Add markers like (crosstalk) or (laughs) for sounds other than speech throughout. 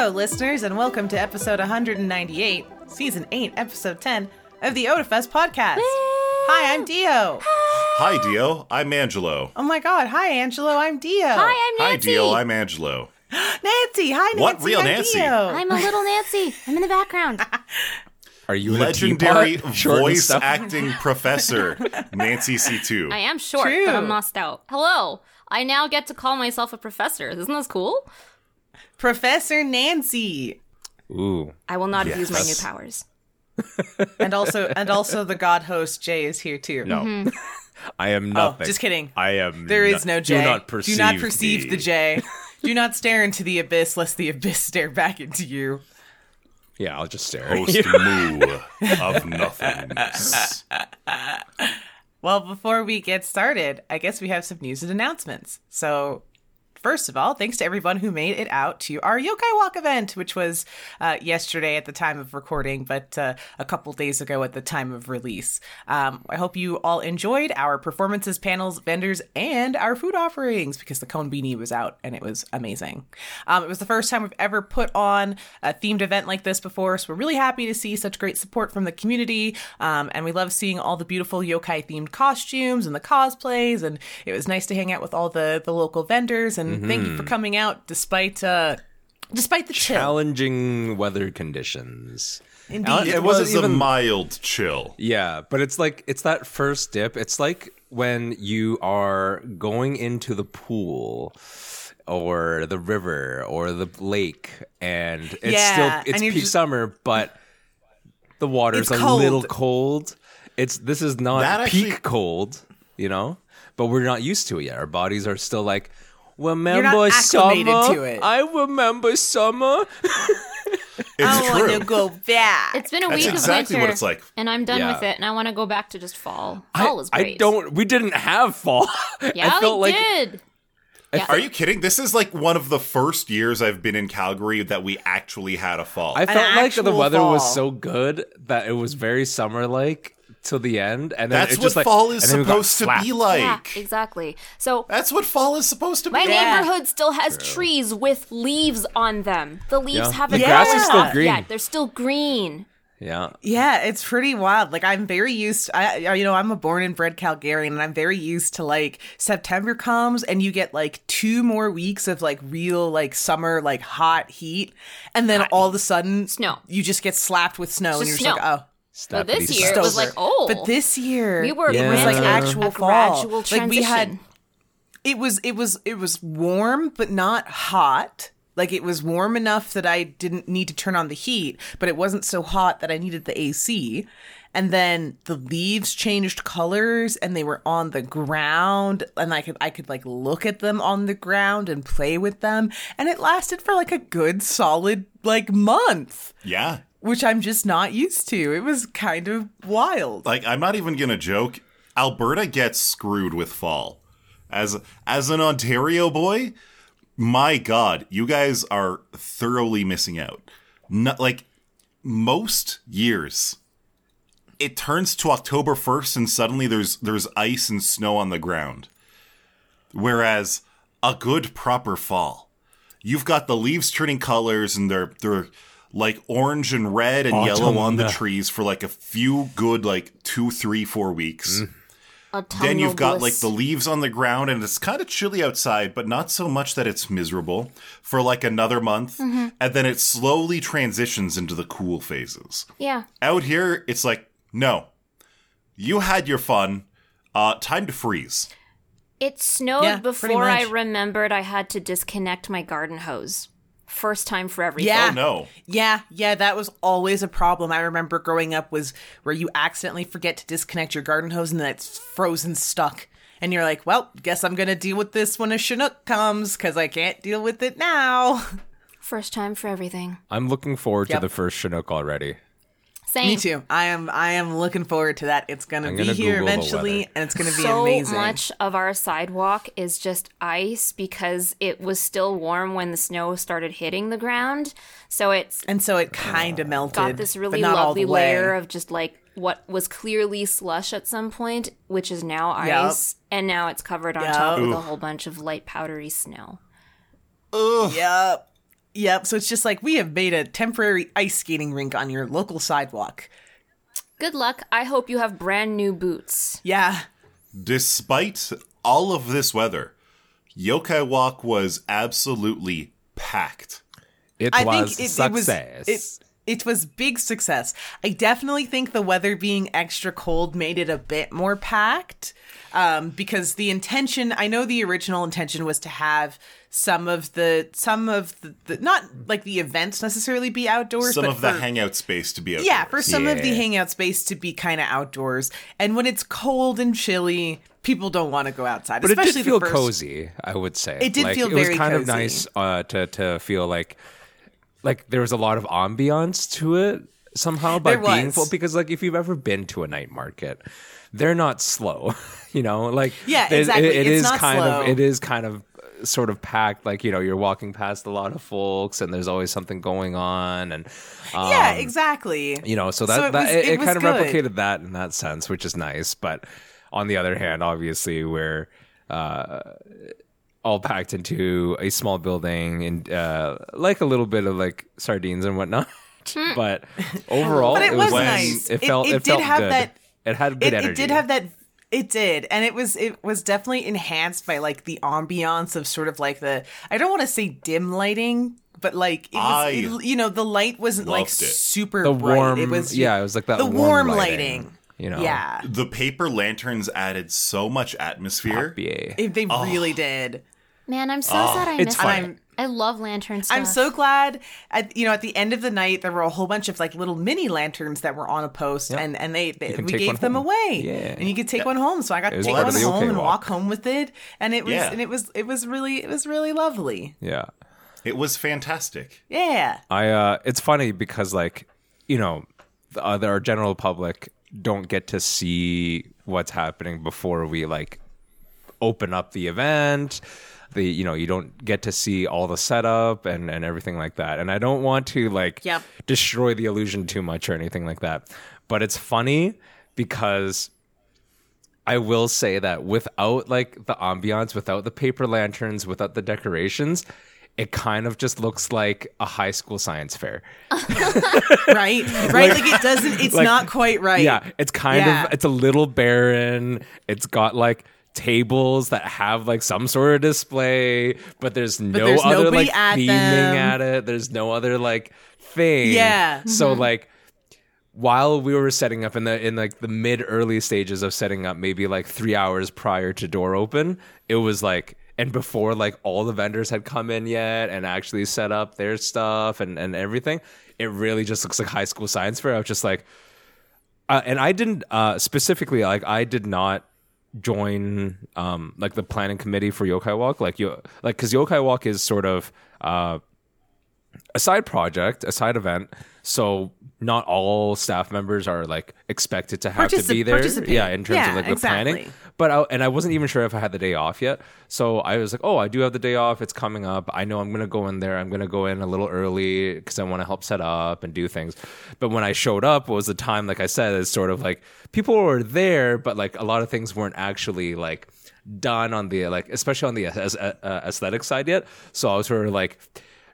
Hello, listeners, and welcome to episode 198, season 8, episode 10 of the Otafest podcast. Hi, I'm Dio. Hi, Dio. I'm Angelo. Oh my god, hi, Angelo, I'm Dio. Hi, I'm Nancy. Hi, Nancy. Dio. I'm Angelo. (gasps) Nancy. Hi, Nancy. What? Real I'm Nancy? Dio. I'm a little Nancy. I'm in the background. (laughs) Are you in Legendary a teapot? Short and voice stuff? acting (laughs) professor, Nancy C2. I am short, True. but I'm not stout. Hello. I now get to call myself a professor. Isn't this cool? Professor Nancy. Ooh. I will not abuse my new powers. (laughs) And also and also the god host Jay is here too. No. I am Oh, just kidding. I am. There is no- no Jay. Do not perceive. Do not perceive me. the Jay. (laughs) Do not stare into the abyss lest the abyss stare back into you. Yeah, I'll just stare. Host (laughs) Moo of Nothingness. Well, before we get started, I guess we have some news and announcements. So, first of all, thanks to everyone who made it out to our Yokai Walk event, which was uh, yesterday at the time of recording, but uh, a couple days ago at the time of release. Um, I hope you all enjoyed our performances, panels, vendors, and our food offerings because the Combini was out and it was amazing. Um, it was the first time we've ever put on a themed event like this before, so we're really happy to see such great support from the community. Um, and we love seeing all the beautiful yokai themed costumes and the cosplays. And it was nice to hang out with all the, the local vendors. And thank you for coming out despite uh, despite the chill. Challenging weather conditions. Indeed. It, It was wasn't a even- mild chill. Yeah, but it's like it's that first dip. It's like when you are going into the pool or the river or the lake and it's Yeah, still it's peak just- summer, but the water's It's a little cold. cold. It's this is not That actually- peak cold, you know? But we're not used to it yet. Our bodies are still like Remember acclimated summer? to it. I remember summer. It's oh, I want to go back. It's been a That's week exactly of winter, what it's like. and I'm done Yeah. with it. And I want to go back to just fall. I, Fall was I don't. We didn't have fall. (laughs) Yeah, I felt we like did. Yeah. Are you kidding? This is like one of the first years I've been in Calgary that we actually had a fall. I felt like the actual weather was so good that it was very summer like till the end, and then That's it what just like fall is and then we got supposed to slapped. be like. yeah, exactly. So That's what fall is supposed to be. my like. Yeah. neighborhood still has trees with leaves on them. The leaves Yeah. haven't The grass fallen is still off green. yet. They're still green. Yeah, Yeah, it's pretty wild. Like I'm very used. I I- you know I'm a born and bred Calgarian, and I'm very used to like September comes and you get like two more weeks of like real like summer like hot heat, and then all of a sudden Snow. You just get slapped with snow, and you're Just just like, oh. But this Stephanie year it was like, oh, But this year, we were it was like actual a fall. gradual Like we had, it was it was it was warm but not hot. Like it was warm enough that I didn't need to turn on the heat, but it wasn't so hot that I needed the AC. And then the leaves changed colors and they were on the ground and I could I could like look at them on the ground and play with them and it lasted for like a good solid like month, Yeah. Which I'm just not used to. It was kind of wild. like I'm not even gonna joke. Alberta gets screwed with fall. As as an Ontario boy, my God, you guys are thoroughly missing out. Not like most years, it turns to October first, and suddenly there's there's ice and snow on the ground. Whereas a good proper fall, you've got the leaves turning colors and they're they're like orange and red and yellow on the trees for like a few good like two, three, four weeks. Then you've got like the leaves on the ground and it's kind of chilly outside, but not so much that it's miserable for like another month. Mm-hmm. And then it slowly transitions into the cool phases. yeah. Out here, it's like, no, you had your fun. Uh, time to freeze. It snowed Yeah, before I remembered I had to disconnect my garden hose. First time for everything. Yeah. Oh no. Yeah, yeah, that was always a problem. I remember growing up was where you accidentally forget to disconnect your garden hose and then it's frozen stuck. And you're like, well, guess I'm going to deal with this when a Chinook comes because I can't deal with it now. (laughs) First time for everything. I'm looking forward Yep. to the first Chinook already. Same. Me too. I am I am looking forward to that. It's going to I'm be gonna here Google the eventually and it's going to be so amazing. So much of our sidewalk is just ice because it was still warm when the snow started hitting the ground. So it's And so it kind of ah. melted. got this really lovely layer of just like what was clearly slush at some point, which is now Yep. ice, and now it's covered on Yep. top with a whole bunch of light powdery snow. Ugh. Yep. Yep. So it's just like we have made a temporary ice skating rink on your local sidewalk. Good luck. I hope you have brand new boots. Yeah. Despite all of this weather, Yokai Walk was absolutely packed. It I was think it, it was success. it, it was big success. I definitely think the weather being extra cold made it a bit more packed. Um, because the intention, I know the original intention was to have some of the some of the, the not like the events necessarily be outdoors, Some but of the hangout space to be outdoors. yeah, for some of the hangout space to be kind of outdoors. And when it's cold and chilly, people don't want to go outside. but it especially did feel the first, cozy. I would say It did Like, feel It was very kind of nice uh, to to feel like like there was a lot of ambiance to it somehow by There being was. full. Because like if you've ever been to a night market, they're not slow. (laughs) you know, like Yeah, it- it- exactly. it It's kind slow. of it is kind of uh, sort of packed. Like you know, you're walking past a lot of folks, and there's always something going on, and um, Yeah, exactly. you know so that, So it that was- it, it kind of good. replicated that in that sense which is nice but on the other hand obviously we're uh all packed into a small building and uh like a little bit of like sardines and whatnot. (laughs) But (laughs) overall But it was was- nice. it It- felt it it, did felt have good. that- it had good it, energy. it did have that it did. And it was it was definitely enhanced by like the ambiance of sort of like the i don't want to say dim lighting but like it was I it- you know the light wasn't like it. super the bright. Warm it was yeah it was like that the warm, warm lighting, lighting. You know yeah The paper lanterns added so much atmosphere. yeah. It- they really did Man, I'm so sad I it's missed funny. that. I love lanterns. i'm so glad at you know at the end of the night there were a whole bunch of like little mini lanterns that were on a post and and they, they we gave them home. away Yeah. and you could take one home so i got to take one home OK and walk. walk home with it and it was Yeah. and it was it was really it was really lovely yeah It was fantastic. yeah I uh it's funny because like you know the, uh, our general public don't get to see what's happening before we like open up the event. The you know you don't get to see all the setup and and everything like that. And I don't want to like Yep. destroy the illusion too much or anything like that. But it's funny because I will say that without like the ambiance, without the paper lanterns, without the decorations, it kind of just looks like a high school science fair. (laughs) right (laughs) right like, it doesn't it's like- not quite right Yeah, it's kind Yeah. of it's a little barren. It's got like tables that have like some sort of display, but there's no there's other like at theming them. at it. There's no other like thing. Yeah. So mm-hmm. like while we were setting up in the in like the mid early stages of setting up maybe like 3 hours prior to door open, it was like and before like all the vendors had come in yet and actually set up their stuff and and everything, it really just looks like high school science fair. I was just like uh, and I didn't uh, specifically like I did not join um like the planning committee for Yokai Walk like you like because Yokai Walk is sort of uh a side project a side event so not all staff members are like expected to have to be there. yeah in terms Yeah, of like the exactly. planning. but I, and I wasn't even sure if I had the day off yet. So I was like oh I do have the day off. It's coming up. I know I'm gonna go in there. I'm gonna go in a little early because I want to help set up and do things. But when I showed up was the time like I said it's sort of like people were there but like a lot of things weren't actually like done on the like especially on the as, uh, aesthetic side yet. So I was sort of like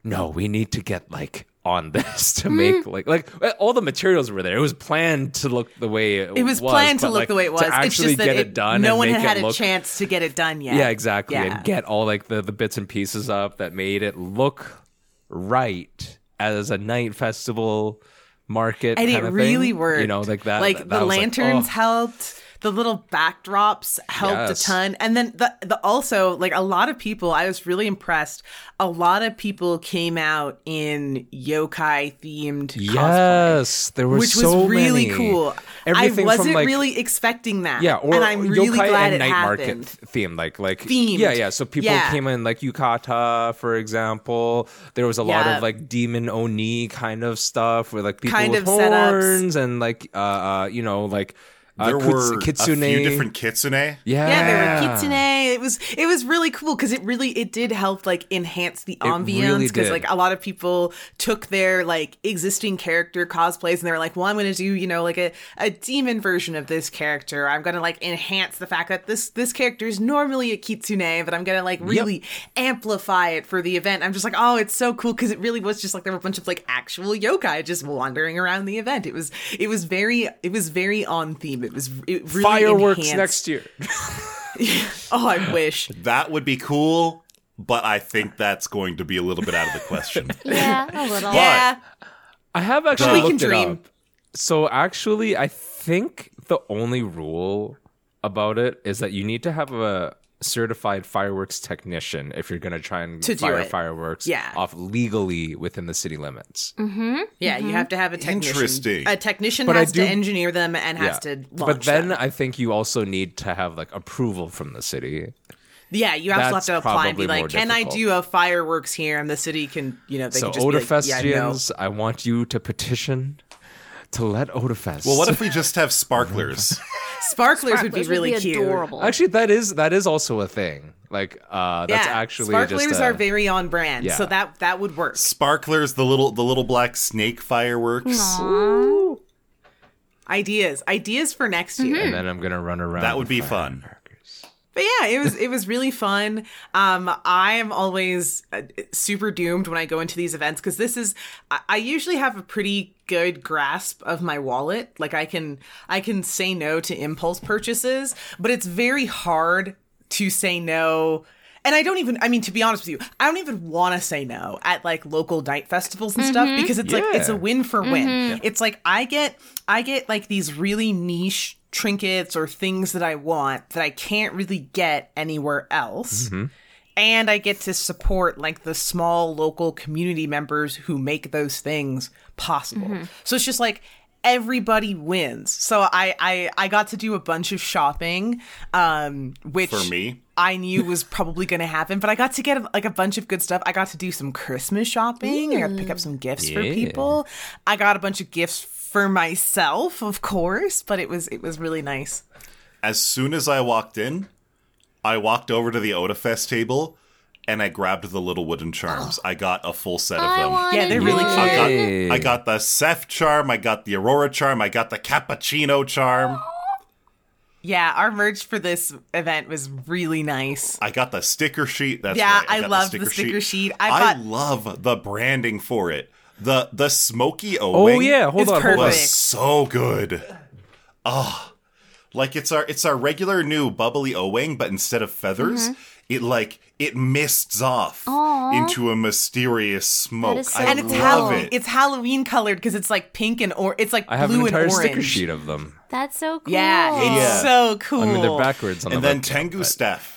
no we need to get like on (laughs) this to mm-hmm. make like like all the materials were there it was planned to look the way it, it was planned to look like, the way it was to it's actually just that get it, it done no one had had it a chance to get it done yet yeah, exactly. Yeah. And get all like the, the bits and pieces up that made it look right as a night festival market. and it of really thing. worked. You know, like that. Like that the was lanterns oh. helped. The little backdrops helped Yes. a ton, and then the the also like a lot of people. I was really impressed. A lot of people came out in yokai themed cosplay, Yes, there were which so was really many. cool. Everything I wasn't like- really expecting that. Yeah, or and I'm really yokai glad and it night happened. market theme, like like Themed. Yeah, yeah. So people Yeah. came in like yukata, for example. There was a lot Yeah. of like demon oni kind of stuff, where like people Kind with of setups. horns and like uh, uh you know like Uh, there Kuts- were kitsune. a few different kitsune. Yeah, Yeah, there were kitsune. It was it was really cool because it really it did help like enhance the ambiance because did. like a lot of people took their like existing character cosplays and they were like, well, I'm going to do you know like a, a demon version of this character. I'm going to like enhance the fact that this this character is normally a kitsune, but I'm going to like really amplify it for the event. I'm just like, oh, it's so cool because it really was just like there were a bunch of like actual yokai just wandering around the event. It was it was very it was very on theme. It was it really Fireworks enhanced- next year. (laughs) (laughs) Oh, I wish. That would be cool, but I think that's going to be a little bit out of the question. (laughs) Yeah, a little. Yeah. I have actually We can looked it dream. up. So actually, I think the only rule about it is that you need to have a certified fireworks technician if you're going to try and To fire it. fireworks Yeah. off legally within the city limits. Mm-hmm. Yeah, you mm-hmm. have to have a technician. Interesting. A technician But has do- to engineer them and has to launch but then them. I think you also need to have like approval from the city. Yeah, you also have to apply and be like, more "Can I do a fireworks here?" And the city can, you know, they so can just be like, yeah, no. Otafestians, I want you to petition to let Otafest. Well, what if we just have sparklers? (laughs) Sparklers, would be Those really cute. adorable. Actually, that is that is also a thing. Like, uh, that's yeah, actually sparklers just a, are very on brand, Yeah. so that that would work. Sparklers, the little the little black snake fireworks. Ideas, ideas for next year. and then I'm gonna run around. That would be fun. But yeah, it was it was really fun. Um, I am always uh, super doomed when I go into these events because this is I, I usually have a pretty good grasp of my wallet. Like I can I can say no to impulse purchases, but it's very hard to say no. And I don't even I mean to be honest with you, I don't even want to say no at like local night festivals and stuff because it's like it's a win for win. It's like I get I get like these really niche trinkets or things that I want that I can't really get anywhere else. Mm-hmm. And I get to support like the small local community members who make those things possible. Mm-hmm. So it's just like everybody wins. So I I I got to do a bunch of shopping um which For me? I knew was probably going to happen, but I got to get like a bunch of good stuff. I got to do some Christmas shopping. I got to pick up mm. some gifts for people. I got a bunch of gifts for myself, of course, but it was it was really nice. As soon as I walked in, I walked over to the Otafest table and I grabbed the little wooden charms. Oh. I got a full set of I them. Yeah, they're really cute. I got, I got the Seth charm, I got the Aurora charm, I got the Cappuccino charm, Yeah, our merch for this event was really nice. I got the sticker sheet. That's Yeah, right. I got loved the sticker sheet. I I, bought- love the branding for it. The the smoky O Oh yeah, hold on, hold on. was so good. Oh, like it's our it's our regular new bubbly O wing, but instead of feathers, Mm-hmm. it like it mists off into a mysterious smoke. so I and it's cool. love Hall- it. it's Halloween colored because it's like pink and or it's like I have blue an entire and orange. sticker sheet of them. That's so cool. Yeah, it's Yeah. so cool. I mean, they're backwards on and the then Tengu but- Steph.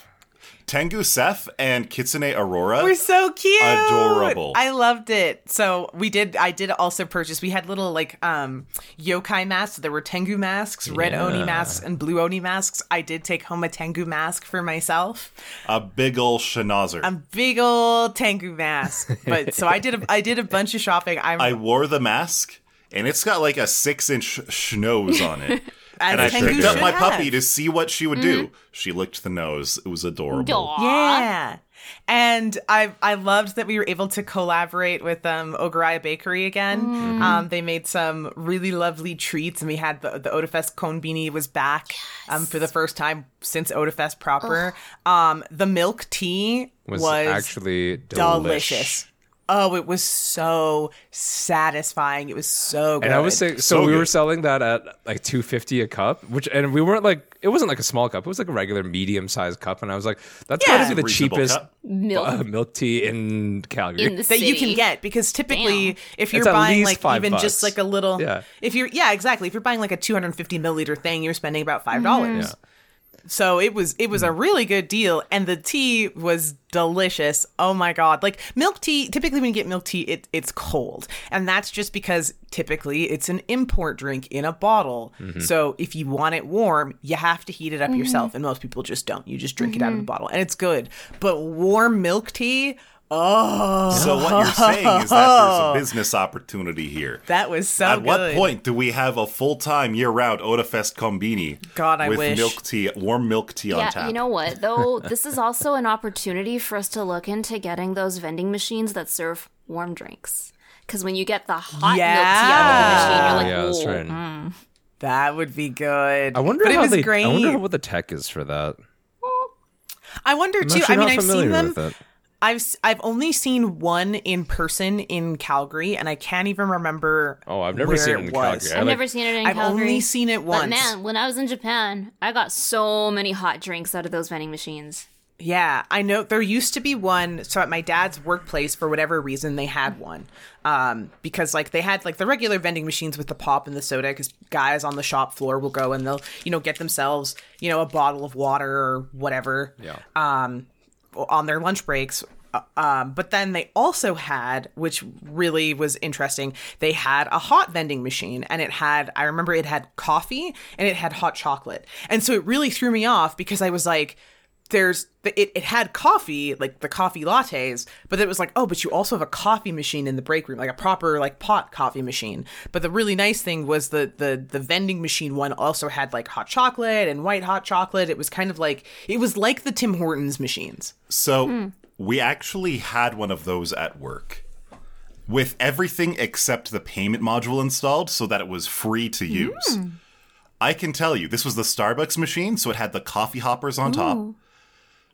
Tengu Seth and Kitsune Aurora. We're so cute. Adorable. I loved it. So we did I did also purchase we had little like um yokai masks. There were Tengu masks, red Oni masks, and blue Oni masks. I did take home a Tengu mask for myself. a big ol' schnauzer. A big old Tengu mask. But so I did a I did a bunch of shopping. I'm I wore the mask, and it's got like a six inch schnoz on it. (laughs) as and I Tengu picked up my have. puppy to see what she would do. She licked the nose. It was adorable. Aw. Yeah. And I I loved that we were able to collaborate with um Oguraya Bakery again. Um they made some really lovely treats and we had the the Otafest cone beanie was back um for the first time since Otafest proper. Um the milk tea was, was, actually delicious. delicious. Oh, it was so satisfying. It was so good. And I was saying, so, So we were selling that at like two fifty a cup, which and we weren't like it wasn't like a small cup; it was like a regular medium sized cup. And I was like, that's Yeah. got to be the cheapest. Milk uh, milk tea in Calgary. in that city. you can get because typically Damn. if you're It's buying like even bucks. just like a little Yeah. if you're yeah exactly if you're buying like a 250 milliliter thing you're spending about five dollars Yeah. So it was it was a hmm. really good deal and the tea was delicious. Oh my god. Like milk tea typically when you get milk tea it, it's cold. And that's just because typically it's an import drink in a bottle. Mm-hmm. So if you want it warm you have to heat it up mm-hmm. yourself. And most people just don't. You just drink it out of the mm-hmm. bottle and it's good. But warm milk tea Oh, So what you're saying is that there's a oh. business opportunity here. that was so At what point do we have a full time year round Otafest Combini? God, I with wish. milk tea, warm milk tea on Yeah, tap? you know what though? this is also an opportunity for us to look into getting those vending machines that serve warm drinks. Because when you get the hot milk tea out of the machine, you're like, yeah, that's "Whoa." right. Mm. That would be good. I wonder but how it was they. great. I wonder what the tech is for that. I wonder I'm too. I mean, I've familiar seen them. with it. I've s- I've only seen one in person in Calgary, and I can't even remember. Oh, I've never seen it in was. Calgary. I I've like- never seen it in I've Calgary. only seen it once. But man, when I was in Japan, I got so many hot drinks out of those vending machines. Yeah, I know there used to be one. So at my dad's workplace, for whatever reason, they had one. Um, because like they had like the regular vending machines with the pop and the soda. Because guys on the shop floor will go and they'll you know get themselves you know a bottle of water or whatever. Yeah. Um, on their lunch breaks. Uh, Um, but then they also had, which really was interesting, they had a hot vending machine and it had, I remember it had coffee and it had hot chocolate. And so it really threw me off because I was like, there's, it, it had coffee, like the coffee lattes, but it was like, oh, but you also have a coffee machine in the break room, like a proper like pot coffee machine. But the really nice thing was the, the, the vending machine one also had like hot chocolate and white hot chocolate. It was kind of like, it was like the Tim Hortons machines. So we actually had one of those at work with everything except the payment module installed so that it was free to use. Hmm. I can tell you, this was the Starbucks machine, so it had the coffee hoppers on top.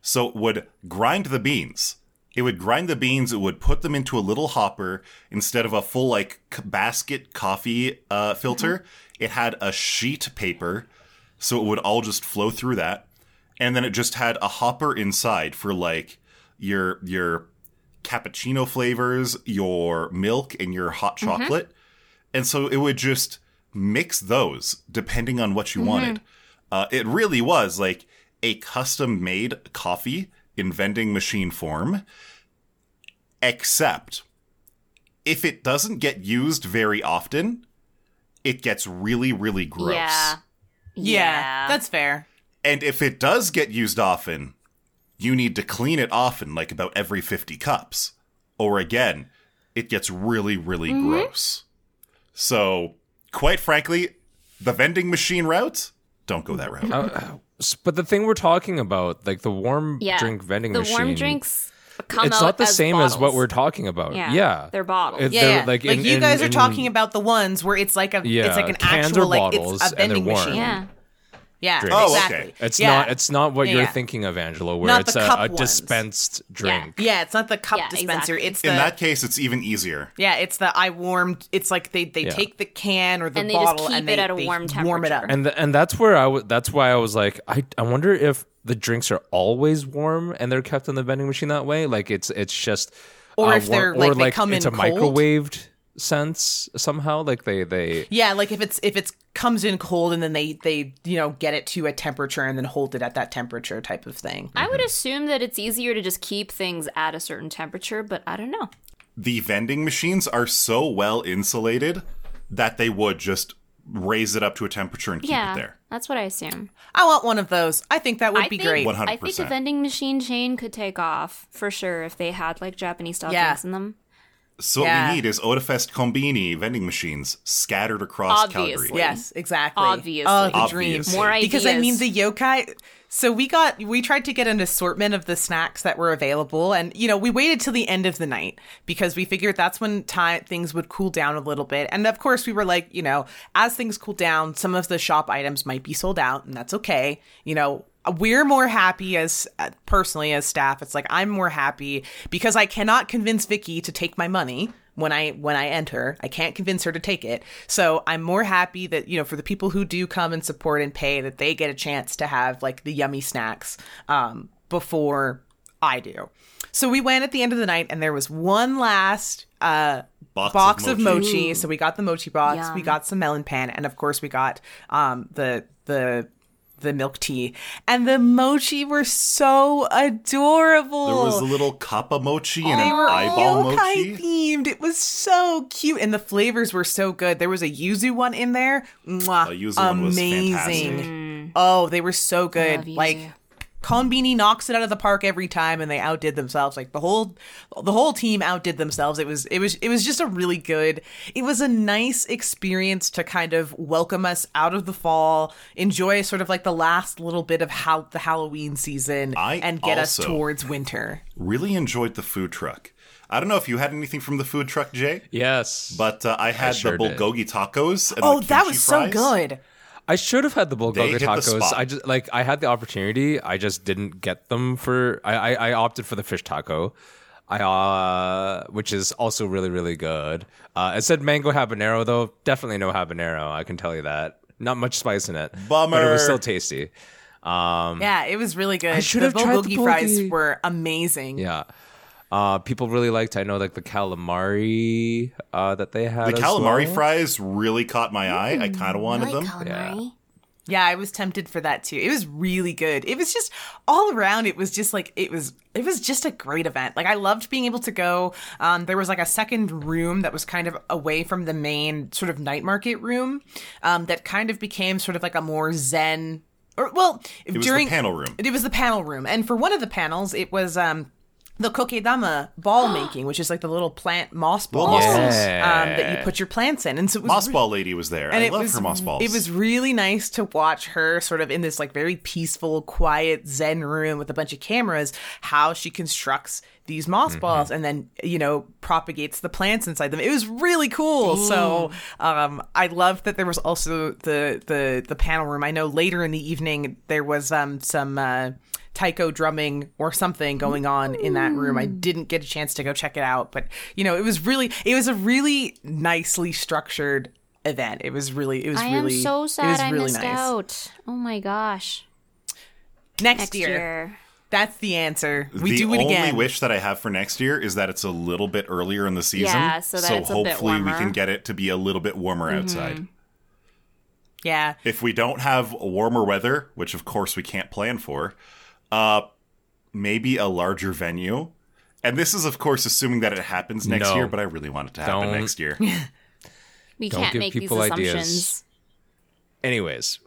So it would grind the beans. It would grind the beans, it would put them into a little hopper instead of a full, like, basket coffee uh, filter. It had a sheet paper, so it would all just flow through that. And then it just had a hopper inside for, like, your your cappuccino flavors, your milk, and your hot chocolate. And so it would just mix those depending on what you wanted. Uh, it really was like a custom made coffee in vending machine form, except if it doesn't get used very often, it gets really, really gross. Yeah. Yeah, that's fair. And if it does get used often, you need to clean it often, like about every 50 cups. Or again, it gets really, really Mm-hmm. gross. So, quite frankly, the vending machine route, don't go that route. S- But the thing we're talking about, like the warm yeah. drink vending the machine, warm drinks come it's out not the as same as what we're talking about. Yeah, Yeah, they're bottles. It- Yeah, they're, yeah. like, in- you in- guys are in- talking about the ones where it's like a Yeah, it's like an cans actual or like it's a and they're vending warm. machine. Yeah. Yeah, drinks. Oh, exactly. okay. It's Yeah. not. It's not what Yeah, you're yeah. thinking of, Angelo. Where Not it's a, a dispensed drink. Yeah, it's not the cup Yeah, dispenser. exactly. It's the In that case, it's even easier. yeah, it's the I warmed. It's like they they Yeah. take the can or the bottle And they just bottle keep and it they, at a they warm warm it up. temperature. And the, and that's where I w- that's why I was like I I wonder if the drinks are always warm and they're kept in the vending machine that way. Like it's it's just Or uh, if they're, warm- like, or they come it's in a cold. microwaved sense somehow. Like they they Yeah, like if it's if it's comes in cold and then they they you know get it to a temperature and then hold it at that temperature type of thing. I Mm-hmm. would assume that it's easier to just keep things at a certain temperature, but I don't know. The vending machines are so well insulated that they would just raise it up to a temperature and keep yeah, it there. that's what I assume. I want one of those. I think that would I be think, great. 100%. I think a vending machine chain could take off for sure if they had like Japanese style Yeah. drinks in them. So what we need is Otafest Combini vending machines scattered across Obviously. Calgary. Yes, exactly. Obviously. Oh, the Obviously. dream. More Because I mean, the yokai. So we got we tried to get an assortment of the snacks that were available, and you know we waited till the end of the night because we figured that's when time things would cool down a little bit. And of course, we were like, you know, as things cool down, some of the shop items might be sold out, and that's okay. You know, we're more happy as uh, personally as staff. It's like I'm more happy because I cannot convince Vicky to take my money when I when I enter. I can't convince her to take it. So I'm more happy that you know for the people who do come and support and pay that they get a chance to have like the yummy snacks um, before I do. So we went at the end of the night and there was one last uh, Box of box of mochi. mochi. So we got the mochi box, we got some melon pan, and of course we got um, the the the milk tea. And the mochi were so adorable. There was a little kappa mochi and They an were eyeball mochi. themed. It was so cute, and the flavors were so good. There was a yuzu one in there. Mwah, The yuzu one was amazing. fantastic. Mm. Oh, they were so good. Love yuzu. Like Konbini knocks it out of the park every time, and they outdid themselves. Like the whole, the whole team outdid themselves. It was, it was, it was just a really good. It was a nice experience to kind of welcome us out of the fall, enjoy sort of like the last little bit of how the Halloween season, I and get us towards winter. Really enjoyed the food truck. I don't know if you had anything from the food truck, Jay, Yes. but uh, I had sure the did. bulgogi tacos. And Oh, the that kimchi was so good. I should have had the bulgogi hit the tacos. I just like I had the opportunity. I just didn't get them for. I I, I opted for the fish taco. I uh, which is also really really good. Uh, it said mango habanero though. Definitely no habanero. I can tell you that. Not much spice in it. Bummer. But it was still tasty. Um, Yeah, it was really good. should the have tried the bulgogi fries were amazing. yeah. Uh, people really liked. I know like the calamari uh, that they had. The as calamari well. fries really caught my eye. I kind of wanted like them. calamari. Yeah, I was tempted for that too. It was really good. It was just all around. It was just like it was. It was just a great event. Like I loved being able to go. Um, there was like a second room that was kind of away from the main sort of night market room. Um, that kind of became sort of like a more zen. Or well, It was during the panel room. It was the panel room, and for one of the panels, it was um the kokedama ball (gasps) making, which is like the little plant moss balls moss um, that you put your plants in, and so it was Moss re- ball lady was there. and I love was her moss balls. it was really nice to watch her sort of in this like very peaceful, quiet Zen room with a bunch of cameras. How she constructs these moss Mm-hmm. balls and then you know propagates the plants inside them. It was really cool. So um, I loved that there was also the the the panel room. I know later in the evening there was um some. Uh, taiko drumming or something going on in that room. I didn't get a chance to go check it out, but you know, it was really it was a really nicely structured event. It was really it was I am really so it was sad I really missed nice. out. Oh my gosh. Next, Next year. year. That's the answer. We the do it only again. wish that I have for next year is that it's a little bit earlier in the season. Yeah, so that it's a bit hopefully we. Mm-hmm. can get it to be a little bit warmer outside. yeah. If we don't have warmer weather, which of course we can't plan for, uh, maybe a larger venue. And this is, of course, assuming that it happens next No. year, but I really want it to happen Don't. next year. (laughs) We Don't can't give make these people ideas. assumptions. anyways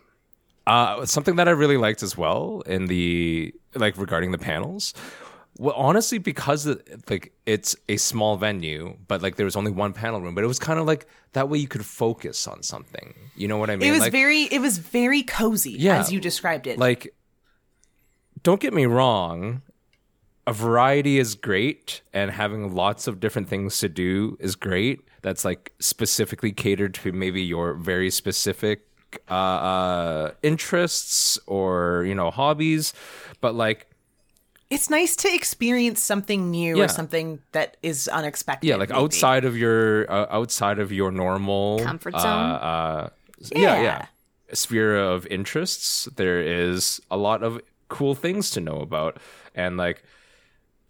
uh something that i really liked as well in the like regarding the panels well honestly because it, like it's a small venue but like there was only one panel room but it was kind of like that way you could focus on something you know what i mean It was like, very it was very cozy Yeah. as you described it. like don't get me wrong a variety is great and having lots of different things to do is great that's like specifically catered to maybe your very specific uh, uh interests or you know hobbies but like it's nice to experience something new Yeah. or something that is unexpected. yeah like maybe. outside of your uh, outside of your normal Comfort uh, zone? uh, yeah Yeah. yeah sphere of interests there is a lot of cool things to know about. And like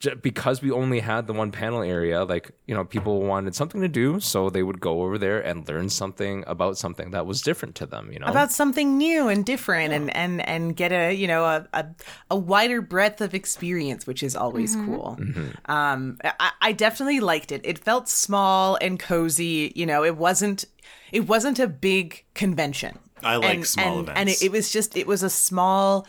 j- because we only had the one panel area like you know people wanted something to do so they would go over there and learn something about something that was different to them you know? About something new and different and and and get a you know a, a, a wider breadth of experience which is always cool. Um I, I definitely liked it. It felt small and cozy you know it wasn't it wasn't a big convention. I like and, small and, events. and it, it was just it was a small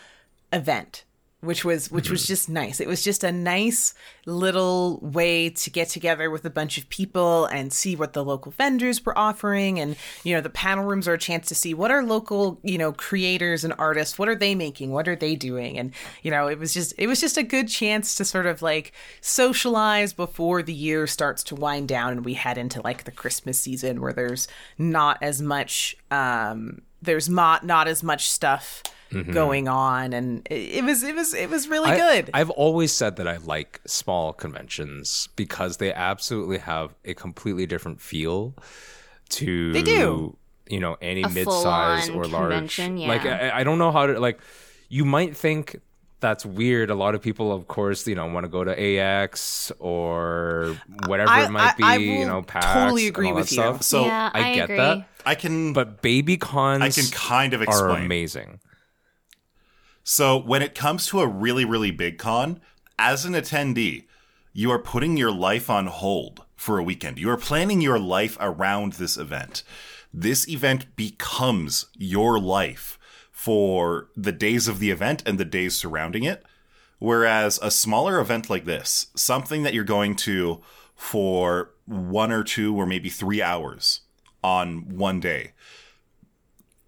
event which was which Mm-hmm. was just nice. It was just a nice little way to get together with a bunch of people and see what the local vendors were offering. And you know the panel rooms are a chance to see what are local you know creators and artists what are they making? What are they doing? And you know it was just it was just a good chance to sort of like socialize before the year starts to wind down and we head into like the christmas season where there's not as much um there's not not as much stuff Mm-hmm. going on and it, it was it was it was really I- good I've always said that I like small conventions because they absolutely have a completely different feel to They do. you know any A mid-size or large convention, like. I, I don't know how to like you might think that's weird a lot of people of course you know want to go to AX or whatever I- it might be I- I you will know PAX totally agree all that with you. stuff. So yeah, I get agree. that. I can but baby cons I can kind of are amazing So when it comes to a really, really big con, as an attendee, you are putting your life on hold for a weekend. You are planning your life around this event. This event becomes your life for the days of the event and the days surrounding it. Whereas a smaller event like this, something that you're going to for one or two or maybe three hours on one day,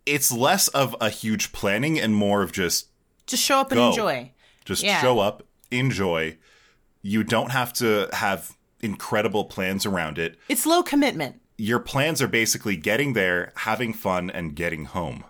it's less of a huge planning and more of just Just show up and Go. enjoy. just Yeah. show up, enjoy. You don't have to have incredible plans around it. It's low commitment. Your plans are basically getting there, having fun, and getting home.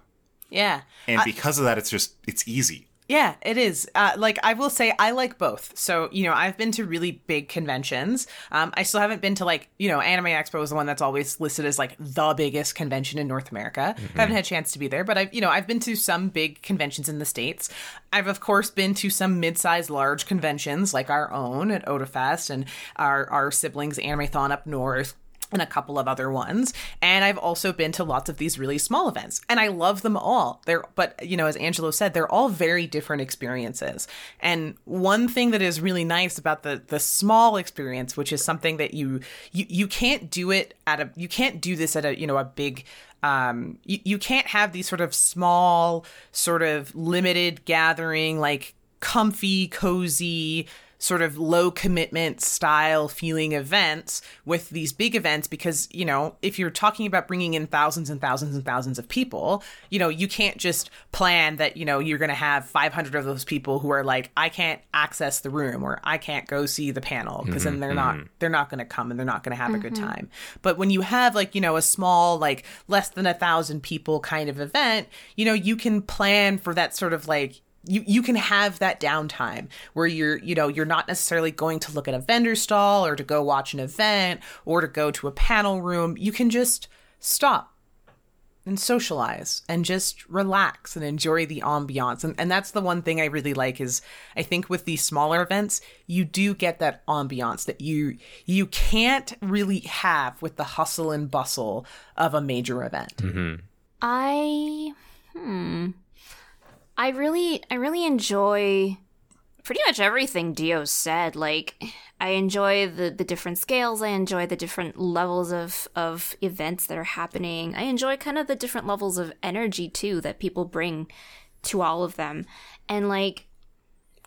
Yeah. And because of that, it's just it's easy. Yeah, it is. Uh, like I will say, I like both. So you know, I've been to really big conventions. Um, I still haven't been to like you know, Anime Expo is the one that's always listed as like the biggest convention in North America. I haven't had a chance to be there, but I've you know, I've been to some big conventions in the states. I've of course been to some mid-sized, large conventions like our own at Otafest and our our siblings Animethon up north and a couple of other ones. And I've also been to lots of these really small events, and I love them all. They're, but you know, as Angelo said, they're all very different experiences. And one thing that is really nice about the the small experience, which is something that you you you can't do it at a you can't do this at a you know a big um you, you can't have these sort of small sort of limited gathering like comfy cozy sort of low commitment style feeling events with these big events because you know if you're talking about bringing in thousands and thousands and thousands of people you know you can't just plan that you know you're going to have 500 of those people who are like I can't access the room or I can't go see the panel because then mm-hmm, they're not mm-hmm. they're not going to come and they're not going to have a good mm-hmm. time. But when you have like you know a small like less than a thousand people kind of event you know you can plan for that sort of like you you can have that downtime where you're you know you're not necessarily going to look at a vendor stall or to go watch an event or to go to a panel room. You can just stop and socialize and just relax and enjoy the ambiance. And, and that's the one thing i really like is i think with these smaller events you do get that ambiance that you you can't really have with the hustle and bustle of a major event. I hmm. I really I really enjoy pretty much everything Dio said. Like I enjoy the the different scales, I enjoy the different levels of of events that are happening. I enjoy kind of the different levels of energy too that people bring to all of them. And like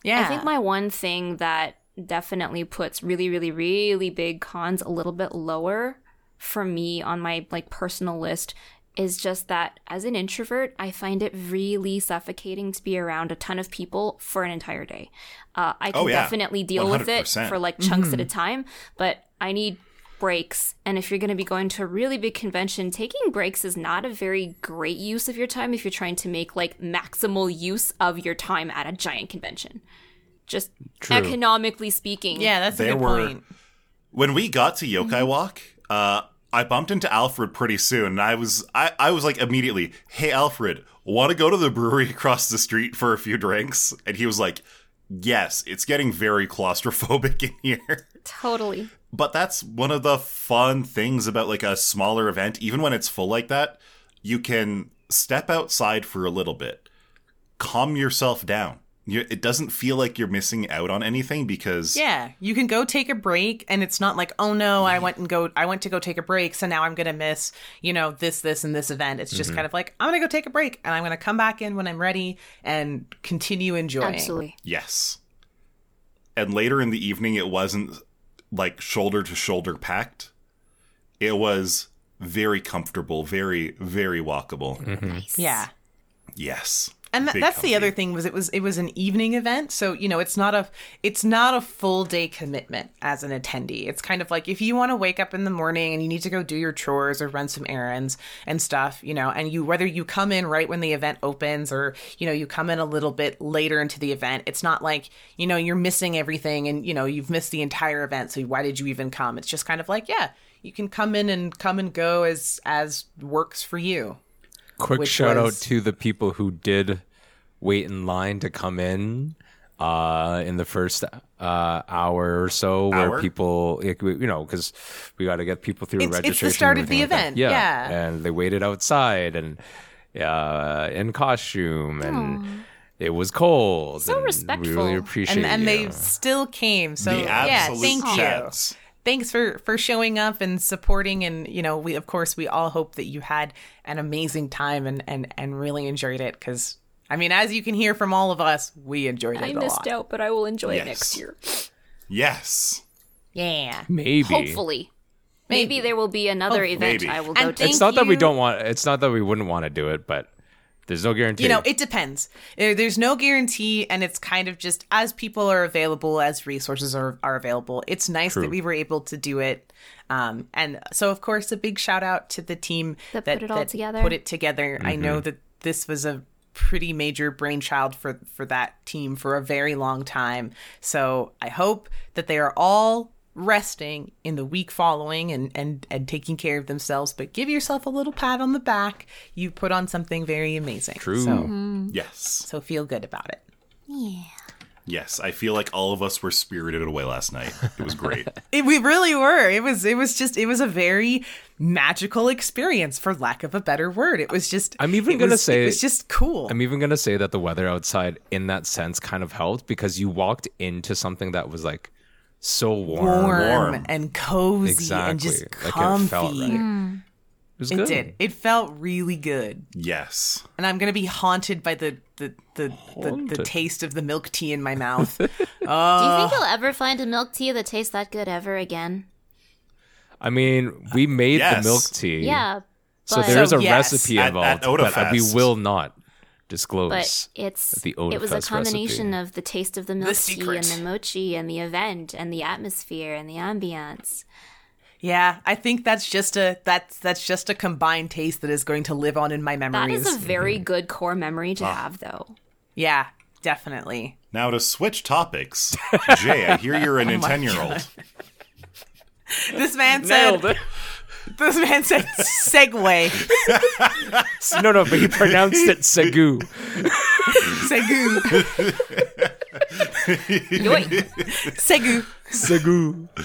yeah I think my one thing that definitely puts really, really, really big cons a little bit lower for me on my like personal list is just that as an introvert, I find it really suffocating to be around a ton of people for an entire day. Uh, I can Oh, yeah. definitely deal with it for like chunks at a time, but I need breaks. And if you're going to be going to a really big convention, taking breaks is not a very great use of your time if you're trying to make like maximal use of your time at a giant convention. Just True. economically speaking. yeah that's a There good were- point When we got to Yokai Walk, uh, I bumped into Alfred pretty soon, and I was I, I was like immediately, "Hey Alfred, want to go to the brewery (laughs) across the street for a few drinks?" And he was like, "Yes, it's getting very claustrophobic (laughs) in here." Totally. But that's one of the fun things about like a smaller event, even when it's full like that, you can step outside for a little bit, calm yourself down. You, it doesn't feel like you're missing out on anything because Yeah, you can go take a break and it's not like, "Oh no, I went and go I went to go take a break, so now I'm going to miss, you know, this this and this event." It's just mm-hmm. kind of like, "I'm going to go take a break and I'm going to come back in when I'm ready and continue enjoying." Absolutely. Yes. And later in the evening, it wasn't like shoulder to shoulder packed. It was very comfortable, very, very walkable. Mm-hmm. Nice. Yeah. Yes. And th- that's the other thing was it was it was an evening event, so you know it's not a it's not a full day commitment as an attendee. It's kind of like if you want to wake up in the morning and you need to go do your chores or run some errands and stuff, you know, and you whether you come in right when the event opens or you know you come in a little bit later into the event, it's not like you know you're missing everything and you know you've missed the entire event. So why did you even come? It's just kind of like yeah, you can come in and come and go as as works for you. Quick shout was- out to the people who did wait in line to come in uh, in the first uh, hour or so, where Hour? people, you know, because we got to get people through It's- it's the registration. and start of the like event, Yeah. yeah. and they waited outside and uh, in costume, and it was cold. So and We really appreciate and and you. they still came. So the yeah, absolute thank you. Chance. Thanks for for showing up and supporting. And you know, we of course we all hope that you had an amazing time and and and really enjoyed it because I mean, as you can hear from all of us, we enjoyed it I a missed lot. out, but I will enjoy it next year. Yes. Yeah. Maybe. Hopefully. Maybe, there will be another Hopefully. event Maybe. I will go And to. It's not that we don't want. It's not that we wouldn't want to do it, but there's no guarantee. You know, it depends. There's no guarantee, and it's kind of just as people are available, as resources are, are available. It's nice True. that we were able to do it. Um, and so, of course, a big shout out to the team That put it all together. Put it together. I know that this was a pretty major brainchild for for that team for a very long time. So I hope that they are all resting in the week following and and and taking care of themselves but give yourself a little pat on the back you put on something very amazing True. so mm-hmm. Yes. so feel good about it Yeah. Yes. I feel like all of us were spirited away last night. It was great. (laughs) It, we really were. It was. It was just. It was a very magical experience, for lack of a better word. It was just. I'm even gonna was- say- it was just cool. I'm even gonna say that the weather outside, in that sense, kind of helped because you walked into something that was like so warm. warm, warm. and cozy Exactly. and just Like it comfy. felt right. Mm. It was It did. It felt really good, yes. and I'm gonna be haunted by the the the, the, the taste of the milk tea in my mouth. (laughs) Do you think you'll ever find a milk tea that tastes that good ever again? I mean, we made Yes. the milk tea. Yeah. So but, there is a yes. recipe involved, at but uh, we will not disclose. but it's the it was a combination recipe. of the taste of the milk tea and the mochi and the event and the atmosphere and the ambiance. yeah, I think that's just a that's that's just a combined taste that is going to live on in my That memories. is a very Mm-hmm. good core memory Ah. to have, though. yeah, definitely. Now to switch topics. (laughs) Jay, I hear you're a Oh my 10 year old. (laughs) This man (laughs) said. Nailed (laughs) it. This man said Segway. (laughs) no, no, but he pronounced it Segu. (laughs) Segu. Yoink. Segu. Segu. to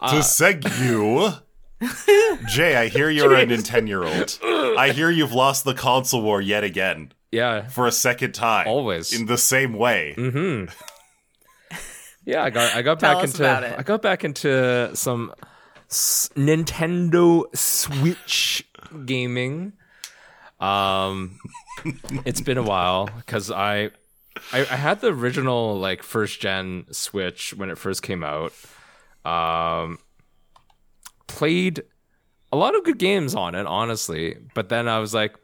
uh, seg you. Jay, I hear you're a 10 year old. I hear you've lost the console war yet again Yeah. for a second time. Always. In the same way. Mm-hmm. Yeah, I got I got Tell back us into about it. I got back into some s- Nintendo Switch gaming. Um, (laughs) it's been a while because I, I I had the original like first gen Switch when it first came out. Um, played a lot of good games on it, honestly. But then I was like,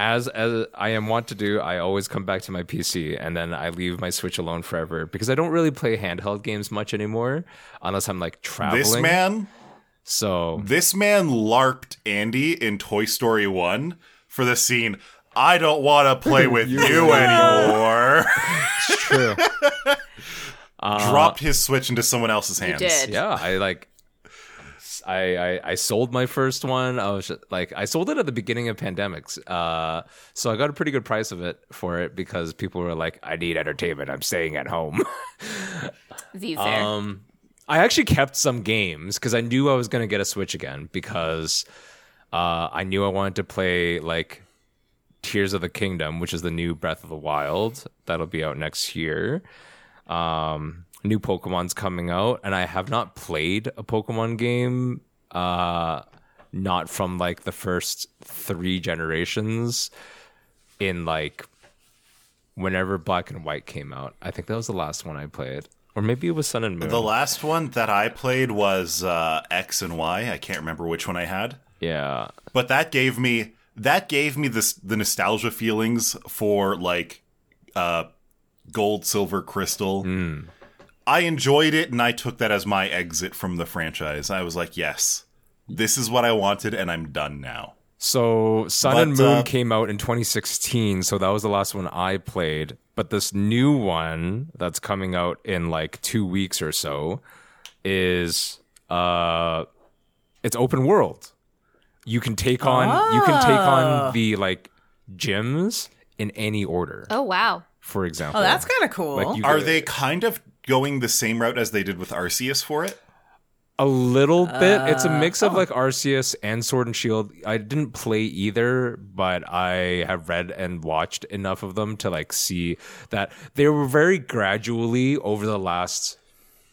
as as I am wont to do, I always come back to my PC and then I leave my Switch alone forever because I don't really play handheld games much anymore unless I'm like traveling. This man, So this man larped Andy in Toy Story 1 for the scene. I don't want to play (laughs) with you anymore. (laughs) it's true. (laughs) Dropped uh, his Switch into someone else's hands. did. yeah, I like. I, I I sold my first one. I was just, like I sold it at the beginning of pandemics. Uh, so I got a pretty good price of it for it because people were like, "I need entertainment. I'm staying at home." (laughs) The fair. Um, I actually kept some games because I knew I was going to get a Switch again because uh, I knew I wanted to play like Tears of the Kingdom, which is the new Breath of the Wild that'll be out next year. Um, new Pokemon's coming out, and I have not played a Pokemon game. Uh, not from like the first three generations in like whenever Black and White came out. I think that was the last one I played. Or maybe it was Sun and Moon. The last one that I played was uh, X and Y. I can't remember which one I had. yeah. but that gave me that gave me this the nostalgia feelings for like uh gold silver crystal i enjoyed it and i took that as my exit from the franchise i was like yes this is what i wanted and i'm done now So Sun But, and Moon uh, came out in 2016, so that was the last one I played. But this new one that's coming out in like two weeks or so is uh it's open world. You can take on you can take Oh. on the like gyms in any order, oh wow. for example. Oh, that's kind of cool. Like you are get- they kind of going the same route as they did with arceus for it A little bit. It's a Uh, mix oh. of like Arceus and Sword and Shield. I didn't play either, but I have read and watched enough of them to like see that they were very gradually over the last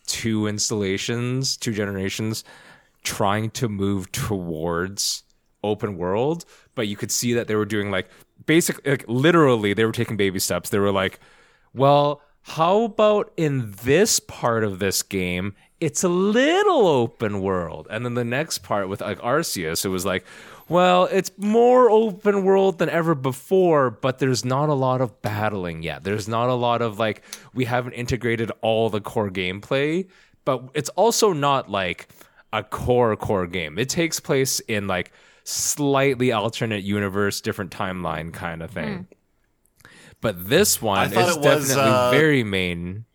two installations, two generations, trying to move towards open world. But you could see that they were doing like basically like literally they were taking baby steps. They were like, well, how about in this part of this game, it's a little open world. And then the next part with like Arceus, it was like, well, it's more open world than ever before, but there's not a lot of battling yet. There's not a lot of like we haven't integrated all the core gameplay, but it's also not like a core core game. It takes place in like slightly alternate universe, different timeline kind of thing. Hmm. But this one is it was, definitely uh, very main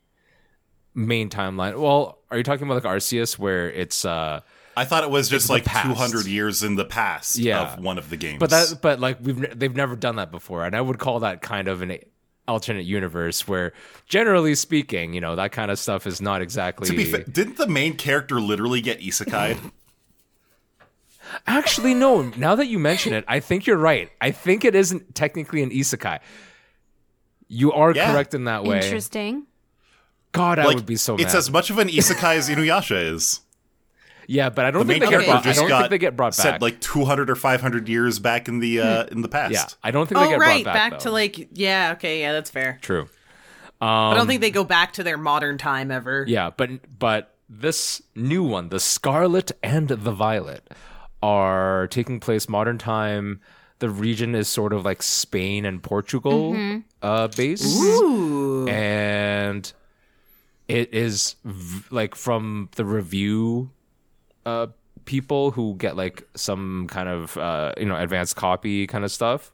main timeline. Well, are you talking about like Arceus where it's uh I thought it was just like past. 200 years in the past Yeah. of one of the games. but that but like we've they've never done that before and I would call that kind of an alternate universe where generally speaking, you know, that kind of stuff is not exactly to be fair, didn't the main character literally get isekai? (laughs) Actually, no. Now that you mention it, I think you're right. I think it isn't technically an isekai. You are Yeah. correct in that way. Interesting. God, I would be so mad. It's mad. as much of an isekai as Inuyasha is. (laughs) yeah, but I don't The think they get character brought. I just don't got think they get brought set back. like 200 or 500 years back in the uh, in the past. yeah, I don't think they Oh get right, brought back, Right, back. to like yeah, okay, yeah, that's fair. true. But I Um, don't think they go back to their modern time ever. Yeah, but but this new one, the Scarlet and the Violet, are taking place modern time. The region is sort of like Spain and Portugal uh, based. Ooh. and it is v- like from the review uh people who get like some kind of uh you know advanced copy kind of stuff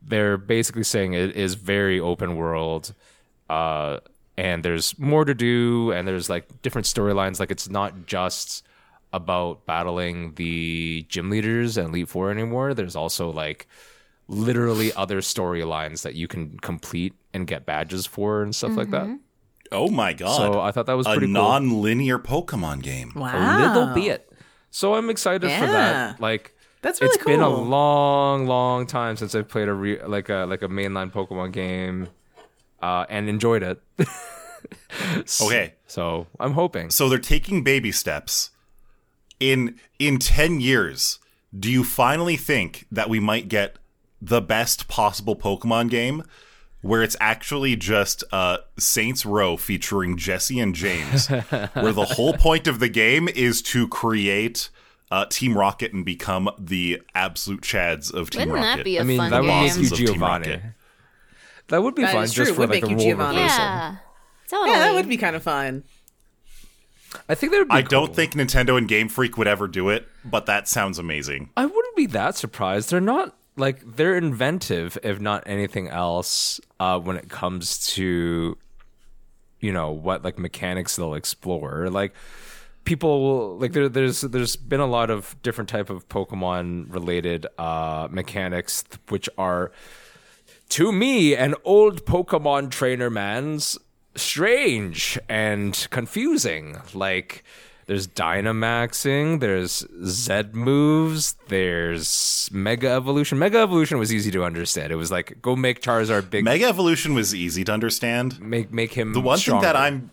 they're basically saying it is very open world uh and there's more to do and there's like different storylines like it's not just about battling the gym leaders and elite four anymore there's also like literally other storylines that you can complete and get badges for and stuff like that Oh my god. so I thought that was a pretty cool. non-linear Pokemon game. Wow. A little bit. So I'm excited for that. Like That's really it's been a long, long time since I've played a re- like a like a mainline Pokemon game, uh, and enjoyed it. (laughs) Okay. So I'm hoping. So they're taking baby steps. In in 10 years, do you finally think that we might get the best possible Pokemon game where it's actually just uh, Saints Row featuring Jessie and James, (laughs) where the whole point of the game is to create uh, Team Rocket and become the absolute chads of Team Wouldn't Rocket? that be a I mean, fun that would game? make you of Team Giovanni. Rocket. That would be That fun just true. for Would like make a you role Giovanni. reversal. yeah. Totally. Yeah, that would be kind of fun. I think that would be. I don't think Nintendo and Game Freak would ever do it, but that sounds amazing. I wouldn't be that surprised. They're not like they're inventive, if not anything else, uh, when it comes to you know what like mechanics they'll explore. Like people will like there, there's there's been a lot of different type of Pokemon related uh, mechanics which are to me an old Pokemon trainer man's strange and confusing. Like there's Dynamaxing, there's Z moves, there's Mega Evolution. Mega Evolution was easy to understand. It was like go make Charizard big, Mega Evolution was easy to understand. make make him The one thing that. I'm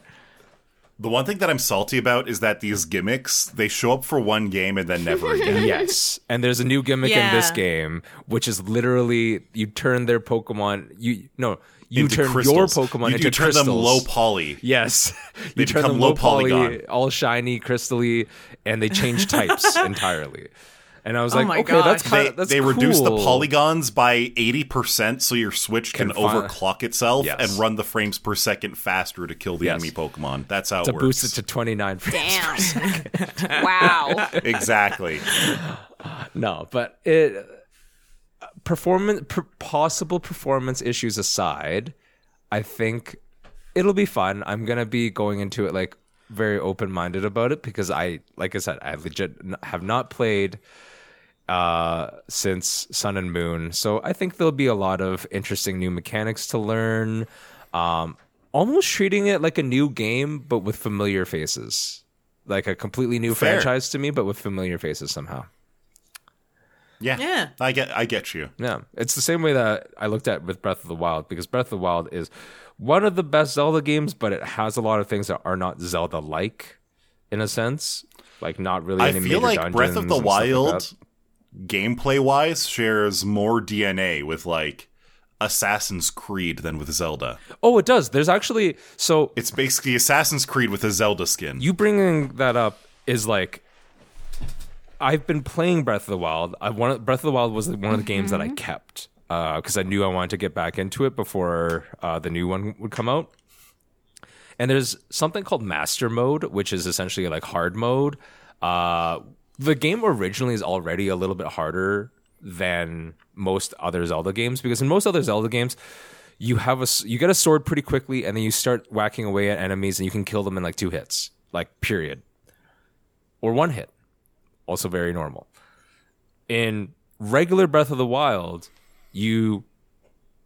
the one thing that I'm salty about is that these gimmicks they show up for one game and then never (laughs) again. yes, and there's a new gimmick in this game, which is literally you turn their Pokemon. You no, you Into turn crystals. your Pokemon you, into you turn crystals. them low poly. Yes, (laughs) They you turn become them low low poly, polygon. all shiny, crystally, and they change (laughs) types entirely. And I was oh like, Oh my okay, that's gosh. kind They, of that's they reduce the polygons by 80% so your Switch can, Can overclock itself Yes. and run the frames per second faster to kill the Yes. enemy Pokemon. That's how to it works. boost it to 29 frames. Damn. (laughs) wow. exactly. No, but it performance per, possible performance issues aside, I think it'll be fun. I'm gonna be going into it like very open minded about it because I, like I said, I legit n- have not played uh since Sun and Moon, so I think there'll be a lot of interesting new mechanics to learn. Um, almost treating it like a new game, but with familiar faces, like a completely new Fair. franchise to me, but with familiar faces somehow. Yeah. Yeah. I get I get you. Yeah, it's the same way that I looked at with Breath of the Wild because Breath of the Wild is one of the best Zelda games, but it has a lot of things that are not Zelda-like in a sense, like not really. I feel major like Breath of the and stuff like Wild gameplay wise shares more DNA with like Assassin's Creed than with Zelda. Oh, it does. There's actually so It's basically Assassin's Creed with a Zelda skin. you bringing that up is like I've been playing Breath of the Wild. I wanted, Breath of the Wild was one of the games that I kept because I knew I wanted to get back into it before uh, the new one would come out. And there's something called Master Mode, which is essentially like hard mode. Uh, the game originally is already a little bit harder than most other Zelda games because in most other Zelda games, you have a you get a sword pretty quickly and then you start whacking away at enemies and you can kill them in like two hits, like period, or one hit. Also very normal. In regular Breath of the Wild, you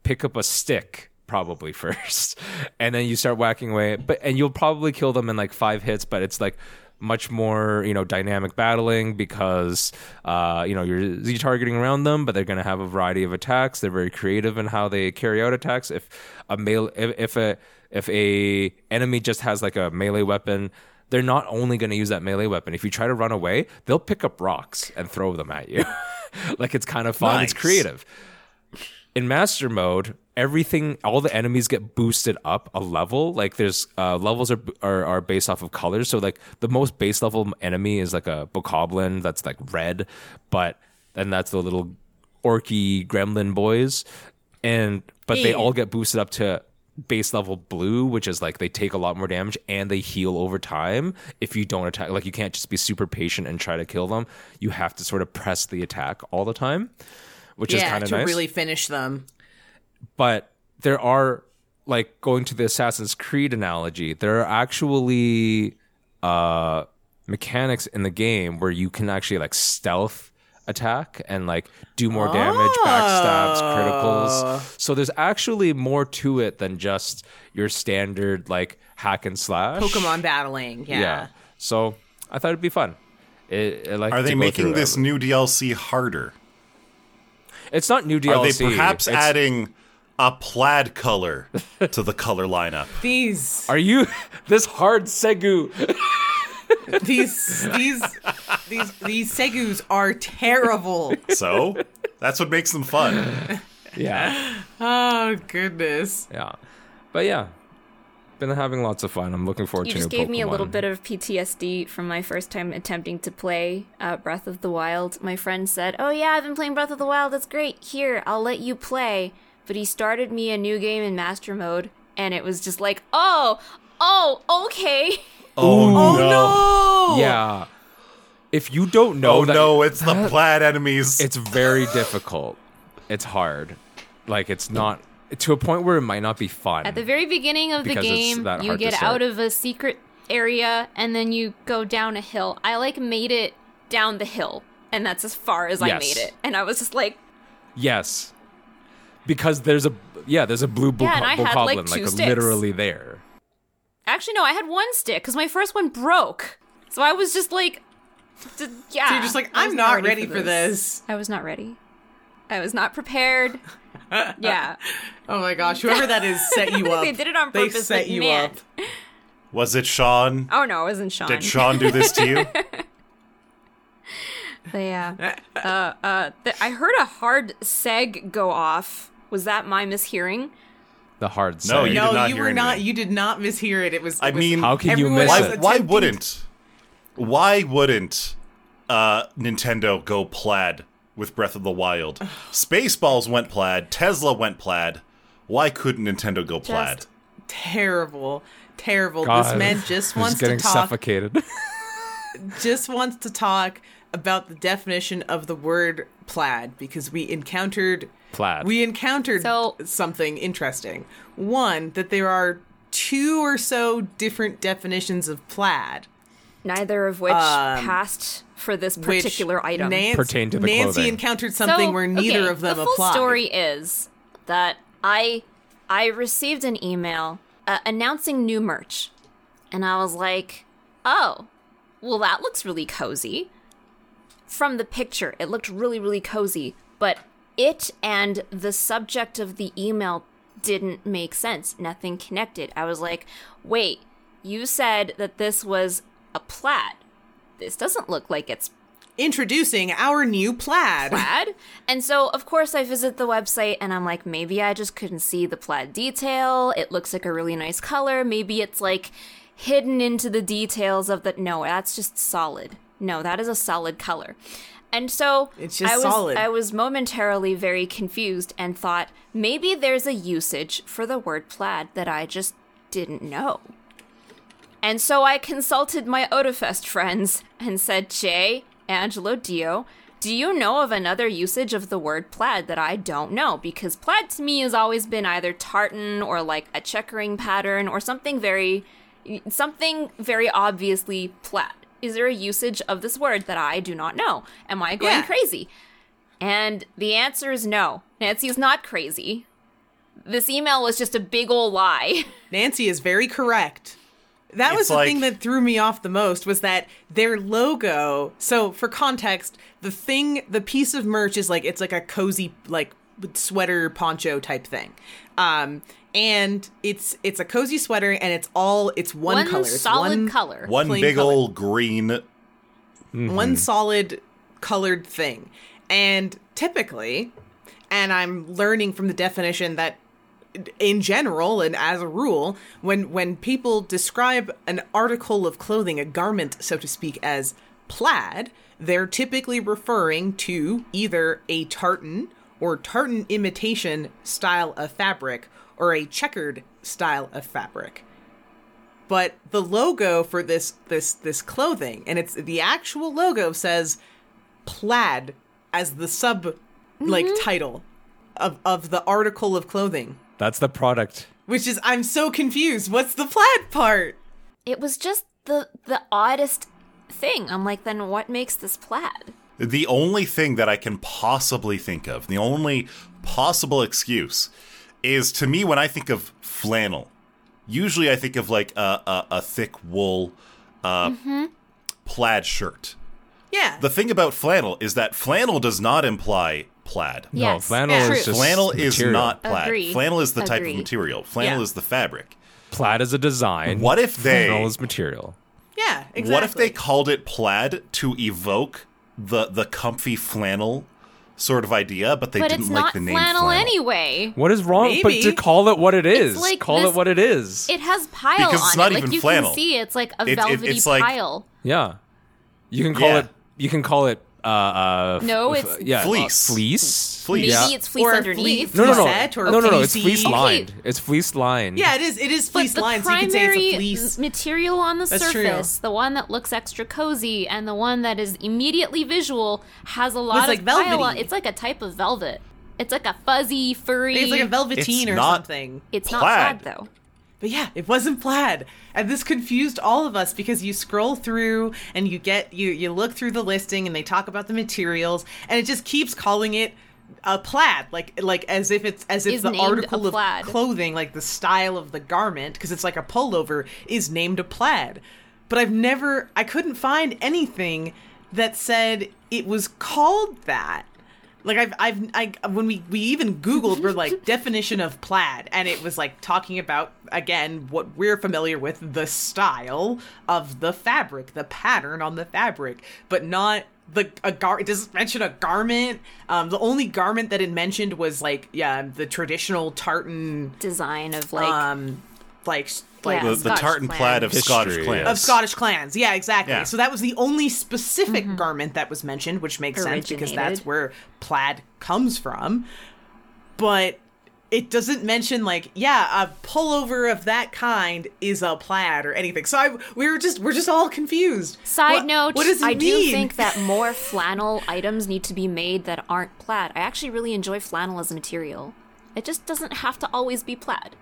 pick up a stick probably (laughs) first and then you start whacking away but and you'll probably kill them in like five hits but it's like much more you know dynamic battling because uh, you know you're z targeting around them but they're going to have a variety of attacks they're very creative in how they carry out attacks if a male if, if a if a enemy just has like a melee weapon they're not only going to use that melee weapon. If you try to run away they'll pick up rocks and throw them at you. (laughs) Like it's kind of fun. It's creative. In master mode everything all the enemies get boosted up a level. Like there's uh, levels are, are are based off of colors. So like the most base level enemy is like a bokoblin that's like red but and that's the little orky gremlin boys. And but they all get boosted up to base level blue which is like they take a lot more damage and they heal over time if you don't attack like you can't just be super patient and try to kill them you have to sort of press the attack all the time which is kind of nice. to really finish them. but there are like going to the Assassin's Creed analogy, there are actually uh mechanics in the game where you can actually like stealth attack and like do more damage, backstabs, criticals. Ah. So there's actually more to it than just your standard like hack and slash. Pokemon battling. Yeah. Yeah. So I thought it'd be fun. It, I like Are they making this new DLC harder? It's not new DLC. Are they perhaps It's- adding a plaid color (laughs) to the color lineup? These Are you (laughs) this hard segu? These these these these segus are terrible. So that's what makes them fun. Yeah. Oh goodness. Yeah. But yeah, been having lots of fun. I'm looking forward You to just new gave me a little bit of PTSD from my first time attempting to play uh, Breath of the Wild. My friend said, "Oh yeah, I've been playing Breath of the Wild. That's great. Here, I'll let you play." But he started me a new game in Master Mode, and it was just like, "Oh, oh, okay." (laughs) Oh, Oh no. no. Yeah. If you don't know Oh that no, it's the plaid enemies. it's very difficult. It's hard. Like it's not to a point where it might not be fun. At the very beginning of the Because it's game, that you hard to get start. out of a secret area and then you go down a hill. I like made it down the hill, and that's as far as I Yes. made it. And I was just like, yes. Because there's a yeah, there's a blue Yeah, and I had, like, like, two sticks. literally there. Actually, no, I had one stick because my first one broke. So I was just like, d- yeah. So you're just like, I was I'm not ready for this. I was not ready. I was not prepared. (laughs) yeah. Oh my gosh, whoever that is set you (laughs) up. They did it on purpose. They set you man. up. Was it Sean? Oh no, it wasn't Sean. Did Sean do this to you? (laughs) But yeah. uh, uh, th- I heard a hard seg go off. Was that my mishearing? The hard No, side. you no, did not you hear were not. anything. You did not mishear it. It was. I was- mean, How can you miss why, it? why wouldn't? Why wouldn't uh, Nintendo go plaid with Breath of the Wild? Spaceballs went plaid. Tesla went plaid. Why couldn't Nintendo go plaid? Just terrible, terrible. God, this man (laughs) just wants getting to talk. suffocated. (laughs) Just wants to talk about the definition of the word plaid because we encountered Plaid. We encountered So- something interesting. One that there are two or so different definitions of plaid. Neither of which Um, passed for this which particular item. Nancy, Pertain to the Nancy clothing. encountered something So, where neither okay, of them applied. the full applied. story is that I I received an email uh, announcing new merch, and I was like, "Oh, well, that looks really cozy." From the picture, it looked really really cozy, but it and the subject of the email didn't make sense. Nothing connected. I was like, "Wait, you said that this was a plaid. This doesn't look like it's introducing our new plaid. plaid. And so, of course, I visit the website and I'm like, maybe I just couldn't see the plaid detail. It looks like a really nice color. Maybe it's like hidden into the details of the. No, that's just solid. No, that is a solid color. And so It's just I was, solid. I was momentarily very confused and thought maybe there's a usage for the word plaid that I just didn't know. And so I consulted my Otafest friends and said, Jay, Angelo, Dio, do you know of another usage of the word plaid that I don't know? Because plaid to me has always been either tartan or like a checkering pattern or something very, something very obviously plaid. Is there a usage of this word that I do not know? Am I going Yeah. crazy? And the answer is no. Nancy is not crazy. This email was just a big old lie. (laughs) Nancy is very correct. That was the like- thing that threw me off the most was that their logo. So for context, the thing, the piece of merch is like it's like a cozy like sweater poncho type thing. Um and it's it's a cozy sweater and it's all it's one, One color. It's solid one, color. One big color. old green. one solid colored thing. And typically, and I'm learning from the definition that in general and as a rule, when when people describe an article of clothing, a garment so to speak as plaid, they're typically referring to either a tartan or tartan imitation style of fabric or a checkered style of fabric but the logo for this this this clothing and it's the actual logo says plaid as the sub like mm-hmm. title of of the article of clothing That's the product. which is i'm so confused what's the plaid part it was just the the oddest thing. I'm like, then what makes this plaid? The only thing that I can possibly think of, the only possible excuse, is to me when I think of flannel. Usually, I think of like a a, a thick wool, uh, plaid shirt. yeah The thing about flannel is that flannel does not imply plaid. No, Yes, flannel Yeah. is just Flannel is material. not plaid. Agreed. Flannel is the type of material. Flannel Yeah. is the fabric. plaid is a design. What if they flannel is material? yeah exactly What if they called it plaid to evoke the the comfy flannel sort of idea, but they but didn't it's like not the name flannel, flannel, anyway. What is wrong? But to call it what it is, like call this- it what it is. It has pile Because on it's not it. even like you flannel. can see, it's like a It- it- velvety it's like- pile. yeah, you can call Yeah. it. You can call it. Uh, uh, No, f- it's- yeah, Fleece. uh, fleece. Fleece. Maybe Yeah. it's fleece Or underneath. No, no, no, Fleecette or no, no, no. It's fleecy. fleece Okay. lined. It's fleece lined. yeah it is it is fleece but the lines you could say primary it's a fleece material on the That's true. surface, the one that looks extra cozy, and the one that is immediately visual, has a lot like of pile on. velvety. It's like a type of velvet. It's like a fuzzy, furry. it's like a velveteen It's or not- something It's not plaid. plaid though. But yeah, it wasn't plaid. And this confused all of us because you scroll through and you get you you look through the listing and they talk about the materials and it just keeps calling it a plaid like like as if it's as if Is the article of clothing like the style of the garment because it's like a pullover is named a plaid. But I've never I couldn't find anything that said it was called that. Like I've I've I when we we even googled we're like (laughs) definition of plaid and it was like talking about again what we're familiar with the style of the fabric, the pattern on the fabric, but not the a gar it doesn't mention a garment. Um the only garment that it mentioned was like yeah, the traditional tartan Design of like um like like Yeah. the, the tartan clan. plaid of History, Scottish yeah. clans. of Scottish clans. Yeah, exactly. Yeah. So that was the only specific mm-hmm. garment that was mentioned, which makes sense because that's where plaid comes from. But it doesn't mention like, yeah, a pullover of that kind is a plaid or anything. So I, we were just we're just all confused. Side What- note, what does it I do think that (laughs) more flannel items need to be made that aren't plaid. I actually really enjoy flannel as a material. It just doesn't have to always be plaid.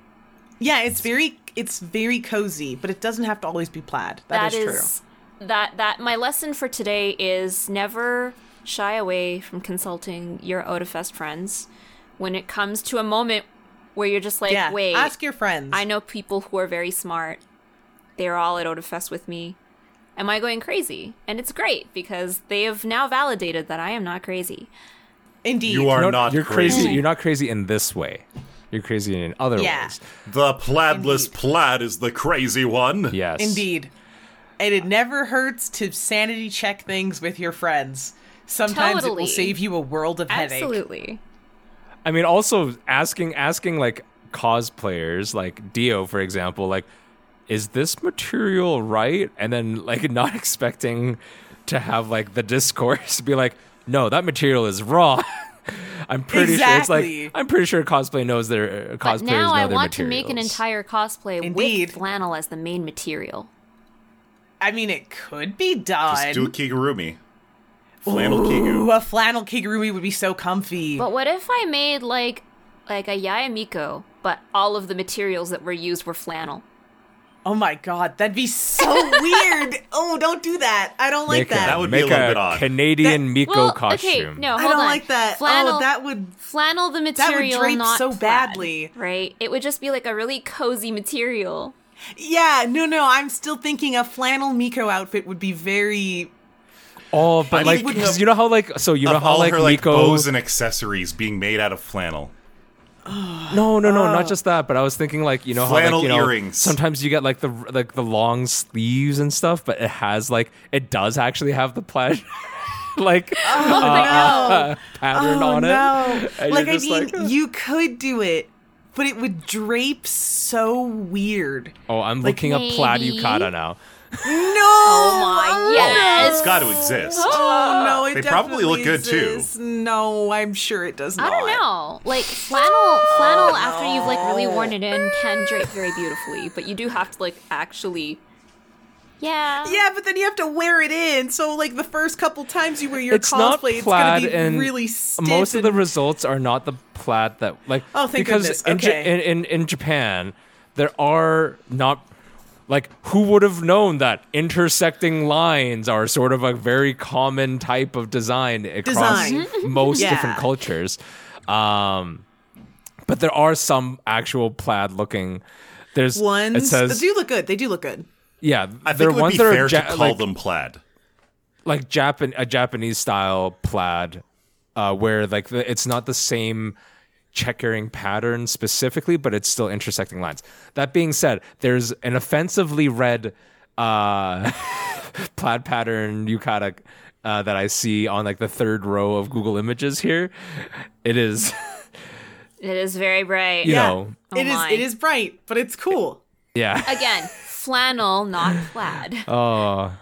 Yeah, it's very it's very cozy, but it doesn't have to always be plaid. that is, is that that my lesson for today is never shy away from consulting your Otafest friends when it comes to a moment where you're just like, true. Yeah, wait, ask your friends. I know people who are very smart. They're all at Otafest with me. Am I going crazy? And it's great because they have now validated that I am not crazy. Indeed, You are No, not you're crazy. crazy. You're not crazy in this way. You're crazy in other Yeah. ways. The plaidless Indeed. plaid is the crazy one. Yes. Indeed. and it never hurts to sanity check things with your friends. Sometimes it will save you a world of headache. Absolutely. I mean, also asking asking like cosplayers, like Dio, for example, like, is this material right? And then like (laughs) not expecting to have like the discourse (laughs) be like, no, that material is wrong. (laughs) (laughs) I'm pretty sure it's like I'm pretty sure cosplay knows their uh, But now know I their want to make an entire cosplay Indeed. with flannel as the main material. I mean, it could be done. Just do a Kigurumi. Flannel Kigu. Ooh, a flannel kigurumi would be so comfy. But what if I made like like a Yae Miko, but all of the materials that were used were flannel? Oh my god, that'd be so (laughs) weird. Oh, don't do that. I don't like Make a- that. That would be a make little bit odd. Canadian Miko well, costume. okay, no, I don't on. like that. Oh, flannel, Oh, that would. flannel the material that would material, drape not so plaid, badly. right? It would just be like a really cozy material. Yeah, no, no. I'm still thinking a flannel Miko outfit would be very. Oh, but I'm like, thinking 'cause of- you know how like, so you know how like her like Miko. bows and accessories being made out of flannel. (sighs) No, no, no, not just that. But I was thinking like you know how like, you know, earrings. Sometimes you get like the like the long sleeves and stuff, but it has like it does actually have the plaid (laughs) like uh, pattern Oh on no! it. And Like I mean, like, "Uh." you could do it, but it would drape so weird. oh, I'm like, looking up plaid maybe- yukata now. No! Oh my oh, yes! It's got to exist. Oh no! It They probably look definitely good, too. exists. No, I'm sure it does not. I don't know. Like flannel, flannel oh, after you've like really worn it in can drape very beautifully, but you do have to like actually. Yeah. Yeah, but then you have to wear it in. So, like the first couple times you wear your it's not cosplay, it's plaid gonna be and really stiff. most of the and- results are not the plaid that like Oh, thank because goodness. in, Ja- Okay. in, in in Japan there are not like who would have known that intersecting lines are sort of a very common type of design across Design. (laughs) most Yeah. different cultures um but there are some actual plaid looking there's ones it says they do look good. They do look good. yeah I there think are it would ones be that are fair ja- to call like, them plaid. like Japan a Japanese style plaid, uh, where like the, it's not the same checkering pattern specifically, but it's still intersecting lines. That being said, there's an offensively red uh, (laughs) plaid pattern yukata uh, that I see on like the third row of Google Images here. It is, (laughs) It is very bright. you Yeah. know, Oh it is. my. It is bright, but it's cool. yeah. Again, flannel, not plaid. Oh,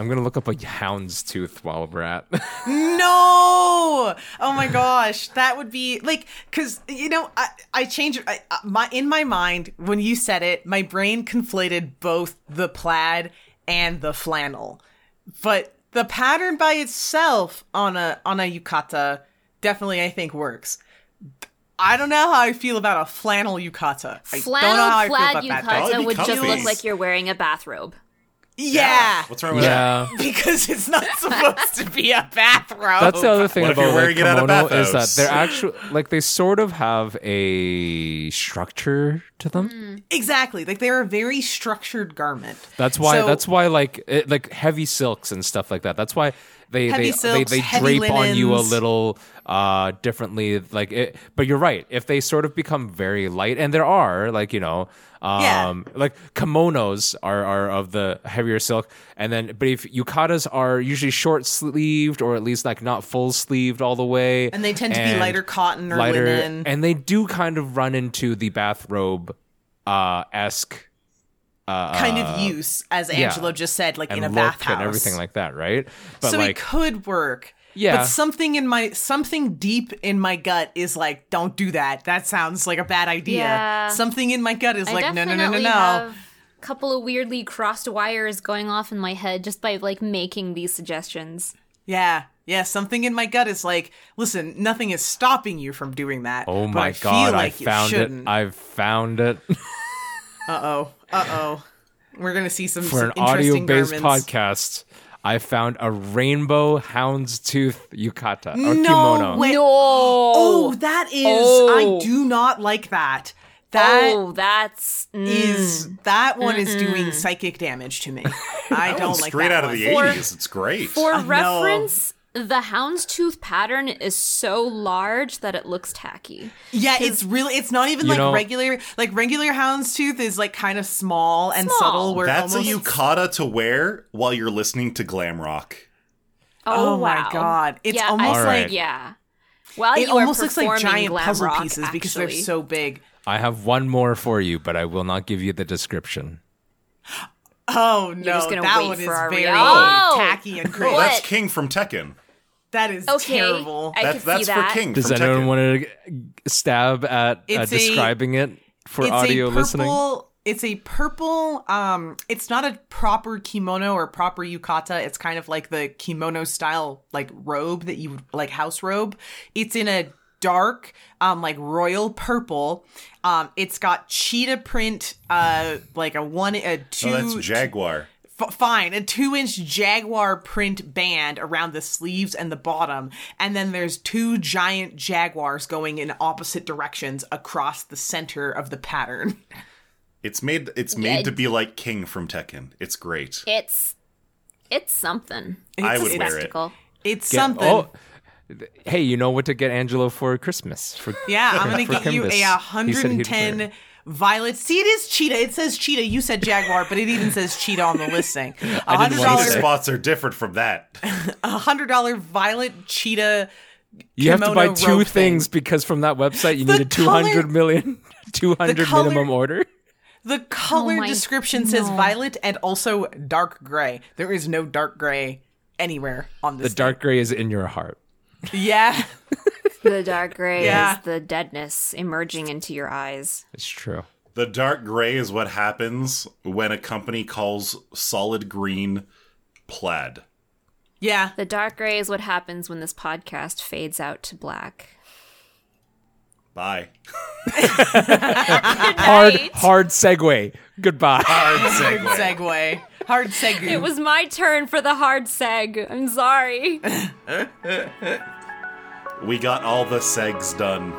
I'm gonna look up a hound's tooth while we're at. No! Oh my gosh, that would be like because you know I I changed I, uh, my in my mind when you said it, my brain conflated both the plaid and the flannel, but the pattern by itself on a on a yukata definitely I think works. I don't know how I feel about a flannel yukata. I don't know how I Flannel feel about that. That would yukata would just look like you're wearing a bathrobe. Yeah. What's wrong with that? yeah. (laughs) Because it's not supposed to be a bathrobe. That's the other thing What if you're about like, wearing it at a kimono is that bathhouse? they're actually like they sort of have a structure to them. Mm. Exactly. Like they're a very structured garment. That's why. So- that's why like it, like heavy silks and stuff like that. That's why they they, silks, they they drape on you a little uh differently. Like it, but you're right. If they sort of become very light, and there are like you know. Um, Yeah. like kimonos are, are of the heavier silk, and then but if yukatas are usually short sleeved or at least like not full sleeved all the way, And they tend to be lighter cotton or lighter, linen. and they do kind of run into the bathrobe uh esque kind of uh, use, as yeah. Angelo just said, like and in a bathhouse. and everything like that, right? But so like, it could work. Yeah. But something in my something deep in my gut is like, don't do that. That sounds like a bad idea. Yeah. Something in my gut is I like, no, no, no, no, no. a couple of weirdly crossed wires going off in my head just by like making these suggestions. Yeah. Yeah, something in my gut is like, listen, nothing is stopping you from doing that. oh but my I god, feel like I found it! I've found it Uh oh. Uh oh. We're gonna see some, for some an audio-based podcast. I found a rainbow houndstooth yukata or No kimono. way. No. Oh, that is. Oh. I do not like that. That oh, that's mm. is that one is doing psychic damage to me. I don't one's like straight that out of one. the 80s. It's great. for I know. reference. The houndstooth pattern is so large that it looks tacky. Yeah, it's really it's not even like know- regular like regular houndstooth is like kind of small and Small. subtle where That's almost a yukata to wear while you're listening to glam rock. Oh, Oh, my. God. It's yeah, almost I- like- yeah. While it you are almost looks like performing giant glam puzzle rock, pieces because they're so big. I have one more for you, but I will not give you the description. Oh (laughs) no, just gonna that one is for our very. Oh! tacky and crazy. What? That's King from Tekken. That is Okay, terrible. I That's can that's see for that. King Does from anyone Tekken. want to stab at uh, It's a- describing it for it's audio a purple, listening? It's a purple. Um, it's not a proper kimono or proper yukata. It's kind of like the kimono style, like robe that you would like house robe. It's in a dark, um, like royal purple. Um, it's got cheetah print, uh, like a one, a two. Oh, that's Jaguar. F- fine, a two inch jaguar print band around the sleeves and the bottom, and then there's two giant jaguars going in opposite directions across the center of the pattern. (laughs) It's made it's made to be like King from Tekken. It's great. It's it's something. I would it's- wear it. It's Get- something. Oh, hey, you know what to get Angelo for Christmas? For (laughs) yeah, I'm gonna for get you a He said he'd 110 violet. See, it is cheetah. It says cheetah. You said jaguar, but it even says cheetah on the listing. (laughs) A I didn't hundred want to say- spots are different from that. (laughs) a hundred dollar violet cheetah. You have to buy two things thing. because from that website you The need a 200 color- million 200 color- minimum order. The color oh my- description says no. violet and also dark gray. There is no dark gray anywhere on this. The this. dark gray is in your heart. Thing. Yeah. (laughs) The dark gray Yeah. is the deadness emerging into your eyes. It's true. The dark gray is what happens when a company calls solid green plaid. Yeah. The dark gray is what happens when this podcast fades out to black. Bye. Hard hard segue. Goodbye. Hard Hard segue. segue. Hard segue. It was my turn for the hard seg. I'm sorry. (laughs) We got all the segs done.